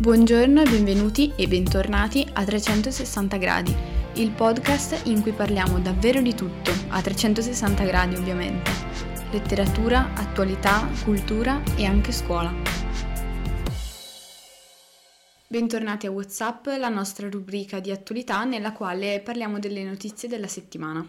Buongiorno e benvenuti e bentornati a 360 gradi, il podcast in cui parliamo davvero di tutto, a 360 gradi ovviamente. Letteratura, attualità, cultura e anche scuola. Bentornati a WhatsApp, la nostra rubrica di attualità nella quale parliamo delle notizie della settimana.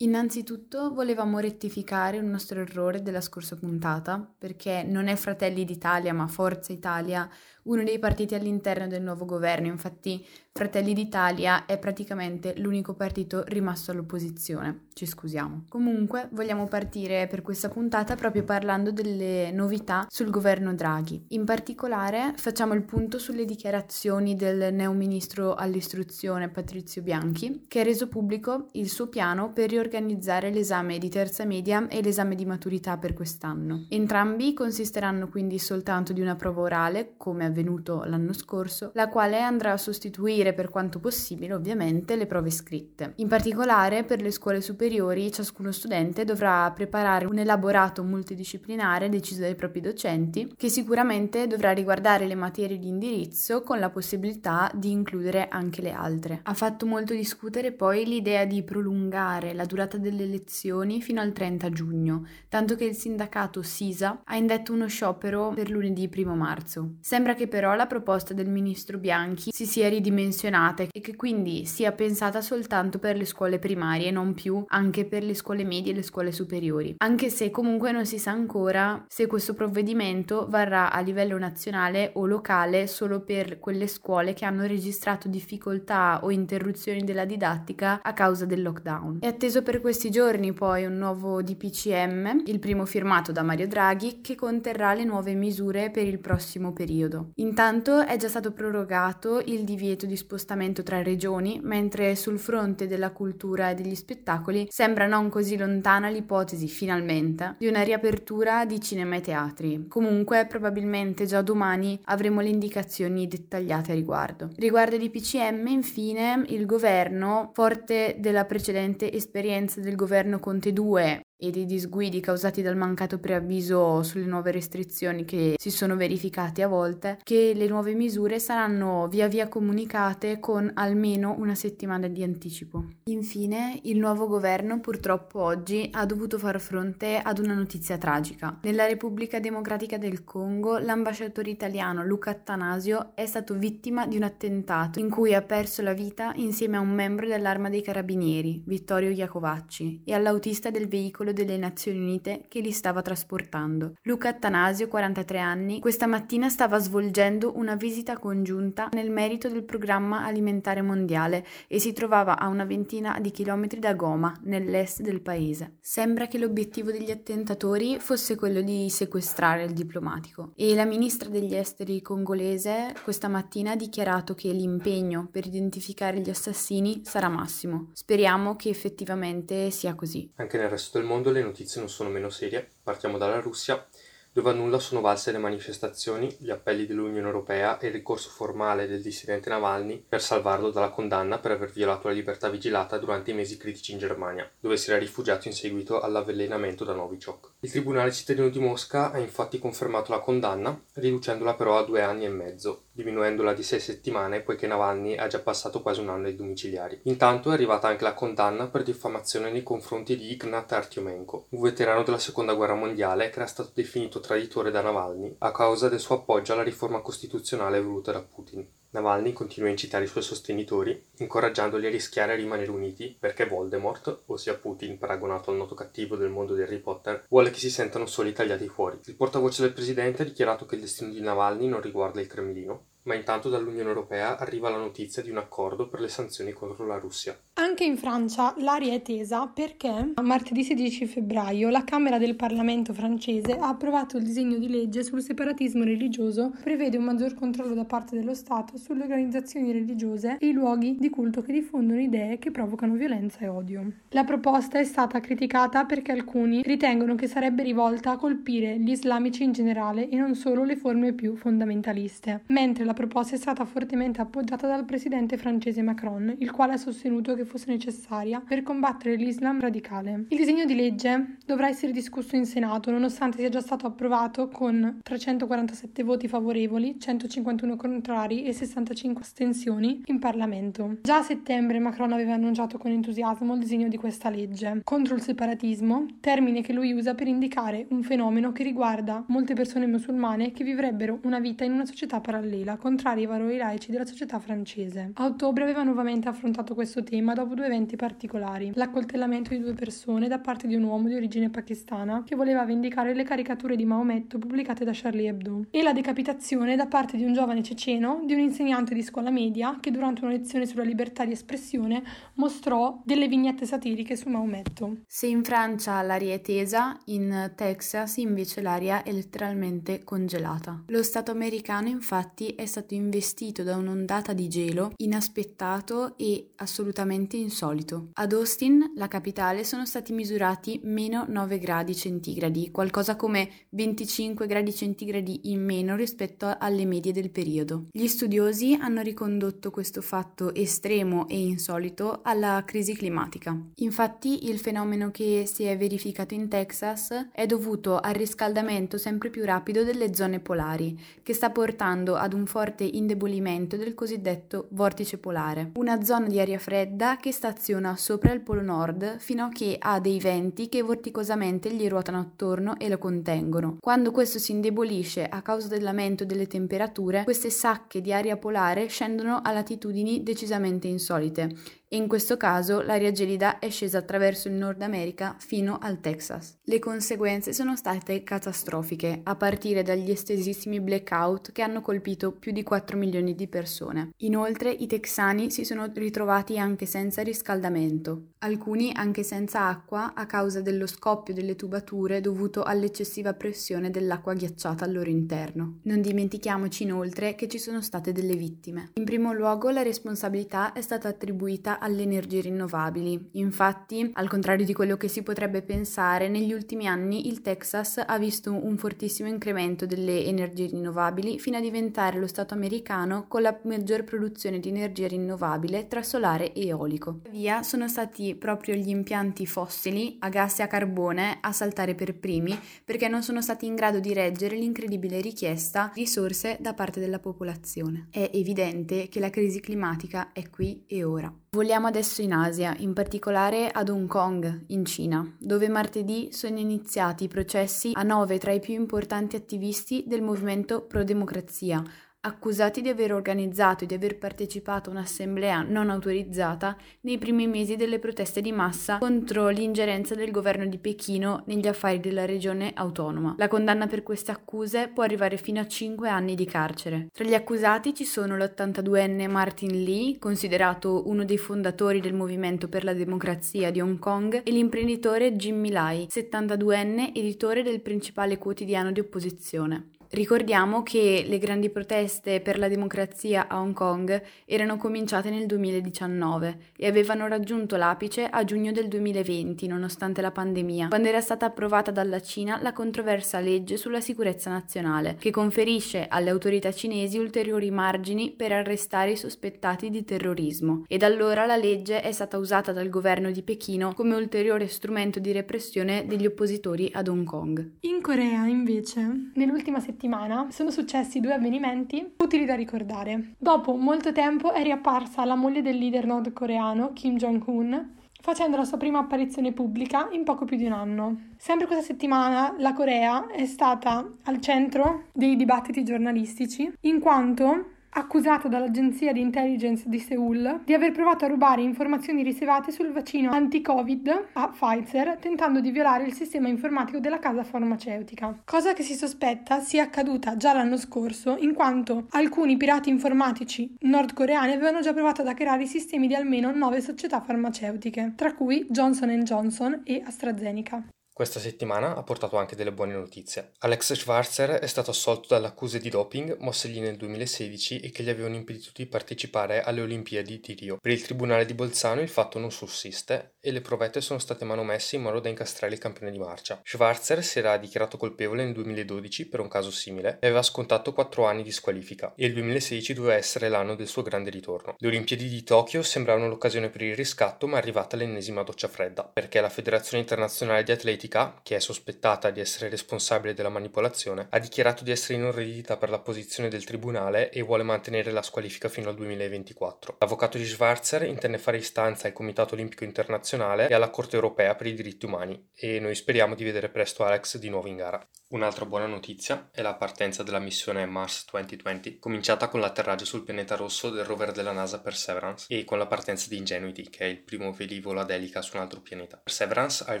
Innanzitutto volevamo rettificare un nostro errore della scorsa puntata, perché non è Fratelli d'Italia ma Forza Italia uno dei partiti all'interno del nuovo governo, infatti Fratelli d'Italia è praticamente l'unico partito rimasto all'opposizione, ci scusiamo. Comunque vogliamo partire per questa puntata proprio parlando delle novità sul governo Draghi. In particolare facciamo il punto sulle dichiarazioni del neo ministro all'istruzione Patrizio Bianchi, che ha reso pubblico il suo piano per riorganizzare l'esame di terza media e l'esame di maturità per quest'anno. Entrambi consisteranno quindi soltanto di una prova orale, come avvenuto l'anno scorso, la quale andrà a sostituire per quanto possibile ovviamente le prove scritte. In particolare per le scuole superiori ciascuno studente dovrà preparare un elaborato multidisciplinare deciso dai propri docenti che sicuramente dovrà riguardare le materie di indirizzo con la possibilità di includere anche le altre. Ha fatto molto discutere poi l'idea di prolungare la durata delle lezioni fino al 30 giugno, tanto che il sindacato SISA ha indetto uno sciopero per lunedì 1 marzo. Sembra che però la proposta del ministro Bianchi si sia ridimensionata e che quindi sia pensata soltanto per le scuole primarie e non più anche per le scuole medie e le scuole superiori. Anche se comunque non si sa ancora se questo provvedimento varrà a livello nazionale o locale solo per quelle scuole che hanno registrato difficoltà o interruzioni della didattica a causa del lockdown. È atteso per questi giorni poi un nuovo DPCM, il primo firmato da Mario Draghi, che conterrà le nuove misure per il prossimo periodo. Intanto è già stato prorogato il divieto di spostamento tra regioni, mentre sul fronte della cultura e degli spettacoli sembra non così lontana l'ipotesi, finalmente, di una riapertura di cinema e teatri. Comunque, probabilmente già domani avremo le indicazioni dettagliate a riguardo. Riguardo di PCM, infine, il governo, forte della precedente esperienza del governo Conte 2 e dei disguidi causati dal mancato preavviso sulle nuove restrizioni che si sono verificati a volte, che le nuove misure saranno via via comunicate con almeno una settimana di anticipo. Infine, il nuovo governo purtroppo oggi ha dovuto far fronte ad una notizia tragica. Nella Repubblica Democratica del Congo, l'ambasciatore italiano Luca Attanasio è stato vittima di un attentato in cui ha perso la vita insieme a un membro dell'arma dei carabinieri, Vittorio Iacovacci, e all'autista del veicolo veicolo delle Nazioni Unite che li stava trasportando. Luca Attanasio, 43 anni, questa mattina stava svolgendo una visita congiunta nel merito del programma alimentare mondiale e si trovava a una ventina di chilometri da Goma, nell'est del paese. Sembra che l'obiettivo degli attentatori fosse quello di sequestrare il diplomatico e la ministra degli esteri congolese questa mattina ha dichiarato che l'impegno per identificare gli assassini sarà massimo. Speriamo che effettivamente sia così. Anche nel resto del mondo mondo le notizie non sono meno serie. Partiamo dalla Russia, dove a nulla sono valse le manifestazioni, gli appelli dell'Unione Europea e il ricorso formale del dissidente Navalny per salvarlo dalla condanna per aver violato la libertà vigilata durante i mesi critici in Germania, dove si era rifugiato in seguito all'avvelenamento da Novichok. Il Tribunale cittadino di Mosca ha infatti confermato la condanna, riducendola però a due anni e mezzo, diminuendola di sei settimane poiché Navalny ha già passato quasi un anno ai domiciliari. Intanto è arrivata anche la condanna per diffamazione nei confronti di Ignat Artyomenko, un veterano della seconda guerra mondiale che era stato definito traditore da Navalny a causa del suo appoggio alla riforma costituzionale voluta da Putin. Navalny continua a incitare i suoi sostenitori, incoraggiandoli a rischiare a rimanere uniti perché Voldemort, ossia Putin paragonato al noto cattivo del mondo di Harry Potter, vuole che si sentano soli tagliati fuori. Il portavoce del presidente ha dichiarato che il destino di Navalny non riguarda il Cremlino, ma intanto dall'Unione Europea arriva la notizia di un accordo per le sanzioni contro la Russia. Anche in Francia l'aria è tesa perché martedì 16 febbraio la Camera del Parlamento francese ha approvato il disegno di legge sul separatismo religioso prevede un maggior controllo da parte dello Stato sulle organizzazioni religiose e i luoghi di culto che diffondono idee che provocano violenza e odio. La proposta è stata criticata perché alcuni ritengono che sarebbe rivolta a colpire gli islamici in generale e non solo le forme più fondamentaliste, mentre la proposta è stata fortemente appoggiata dal presidente francese Macron, il quale ha sostenuto che fosse necessaria per combattere l'Islam radicale. Il disegno di legge dovrà essere discusso in Senato, nonostante sia già stato approvato con 347 voti favorevoli, 151 contrari e 65 astensioni in Parlamento. Già a settembre Macron aveva annunciato con entusiasmo il disegno di questa legge contro il separatismo, termine che lui usa per indicare un fenomeno che riguarda molte persone musulmane che vivrebbero una vita in una società parallela, contraria ai valori laici della società francese. A ottobre aveva nuovamente affrontato questo tema dopo due eventi particolari: l'accoltellamento di due persone da parte di un uomo di origine pakistana che voleva vendicare le caricature di Maometto pubblicate da Charlie Hebdo e la decapitazione da parte di un giovane ceceno di un insegnante di scuola media che durante una lezione sulla libertà di espressione mostrò delle vignette satiriche su Maometto. Se in Francia l'aria è tesa, in Texas invece l'aria è letteralmente congelata. Lo Stato americano infatti è stato investito da un'ondata di gelo inaspettato e assolutamente insolito. Ad Austin, la capitale, sono stati misurati meno 9 gradi centigradi, qualcosa come 25 gradi centigradi in meno rispetto alle medie del periodo. Gli studiosi hanno ricondotto questo fatto estremo e insolito alla crisi climatica. Infatti il fenomeno che si è verificato in Texas è dovuto al riscaldamento sempre più rapido delle zone polari, che sta portando ad un indebolimento del cosiddetto vortice polare, una zona di aria fredda che staziona sopra il polo nord fino a che ha dei venti che vorticosamente gli ruotano attorno e lo contengono. Quando questo si indebolisce a causa dell'aumento delle temperature, queste sacche di aria polare scendono a latitudini decisamente insolite in questo caso l'aria gelida è scesa attraverso il Nord America fino al Texas. Le conseguenze sono state catastrofiche, a partire dagli estesissimi blackout che hanno colpito più di 4 milioni di persone. Inoltre i texani si sono ritrovati anche senza riscaldamento, alcuni anche senza acqua a causa dello scoppio delle tubature dovuto all'eccessiva pressione dell'acqua ghiacciata al loro interno. Non dimentichiamoci inoltre che ci sono state delle vittime. In primo luogo la responsabilità è stata attribuita alle energie rinnovabili. Infatti, al contrario di quello che si potrebbe pensare, negli ultimi anni il Texas ha visto un fortissimo incremento delle energie rinnovabili fino a diventare lo Stato americano con la maggior produzione di energia rinnovabile tra solare e eolico. Tuttavia, sono stati proprio gli impianti fossili a gas e a carbone a saltare per primi perché non sono stati in grado di reggere l'incredibile richiesta di risorse da parte della popolazione. È evidente che la crisi climatica è qui e ora. Vogliamo adesso in Asia, in particolare ad Hong Kong, in Cina, dove martedì sono iniziati i processi a nove tra i più importanti attivisti del movimento pro democrazia, accusati di aver organizzato e di aver partecipato a un'assemblea non autorizzata nei primi mesi delle proteste di massa contro l'ingerenza del governo di Pechino negli affari della regione autonoma. La condanna per queste accuse può arrivare fino a 5 anni di carcere. Tra gli accusati ci sono l'82enne Martin Lee, considerato uno dei fondatori del movimento per la democrazia di Hong Kong, e l'imprenditore Jimmy Lai, 72enne editore del principale quotidiano di opposizione. Ricordiamo che le grandi proteste per la democrazia a Hong Kong erano cominciate nel 2019 e avevano raggiunto l'apice a giugno del 2020, nonostante la pandemia, quando era stata approvata dalla Cina la controversa legge sulla sicurezza nazionale, che conferisce alle autorità cinesi ulteriori margini per arrestare i sospettati di terrorismo. E da allora la legge è stata usata dal governo di Pechino come ulteriore strumento di repressione degli oppositori ad Hong Kong. In Corea, invece, nell'ultima settimana settimana sono successi due avvenimenti utili da ricordare. Dopo molto tempo è riapparsa la moglie del leader nordcoreano Kim Jong-un facendo la sua prima apparizione pubblica in poco più di un anno. Sempre questa settimana la Corea è stata al centro dei dibattiti giornalistici in quanto accusata dall'agenzia di intelligence di Seoul di aver provato a rubare informazioni riservate sul vaccino anti-Covid a Pfizer, tentando di violare il sistema informatico della casa farmaceutica. Cosa che si sospetta sia accaduta già l'anno scorso, in quanto alcuni pirati informatici nordcoreani avevano già provato ad hackerare i sistemi di almeno nove società farmaceutiche, tra cui Johnson Johnson e AstraZeneca. Questa settimana ha portato anche delle buone notizie. Alex Schwarzer è stato assolto dalle accuse di doping mossegli nel 2016 e che gli avevano impedito di partecipare alle Olimpiadi di Rio. Per il Tribunale di Bolzano il fatto non sussiste e le provette sono state manomesse in modo da incastrare il campione di marcia. Schwarzer si era dichiarato colpevole nel 2012 per un caso simile e aveva scontato 4 anni di squalifica e il 2016 doveva essere l'anno del suo grande ritorno. Le Olimpiadi di Tokyo sembravano l'occasione per il riscatto ma è arrivata l'ennesima doccia fredda perché la Federazione Internazionale di Atletica politica, che è sospettata di essere responsabile della manipolazione, ha dichiarato di essere inorridita per la posizione del tribunale e vuole mantenere la squalifica fino al 2024. L'avvocato di Schwarzer intende fare istanza al Comitato Olimpico Internazionale e alla Corte Europea per i diritti umani e noi speriamo di vedere presto Alex di nuovo in gara. Un'altra buona notizia è la partenza della missione Mars 2020, cominciata con l'atterraggio sul pianeta rosso del rover della NASA Perseverance e con la partenza di Ingenuity, che è il primo velivolo ad elica su un altro pianeta. Perseverance ha il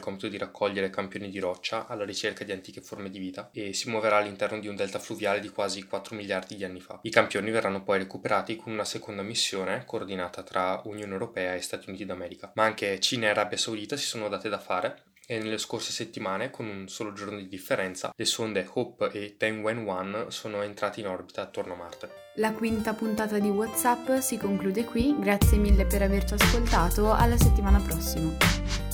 compito di raccogliere campioni di roccia alla ricerca di antiche forme di vita e si muoverà all'interno di un delta fluviale di quasi 4 miliardi di anni fa. I campioni verranno poi recuperati con una seconda missione coordinata tra Unione Europea e Stati Uniti d'America. Ma anche Cina e Arabia Saudita si sono date da fare e nelle scorse settimane, con un solo giorno di differenza, le sonde Hope e Tianwen-1 sono entrate in orbita attorno a Marte. La quinta puntata di WhatsApp si conclude qui, grazie mille per averci ascoltato, alla settimana prossima.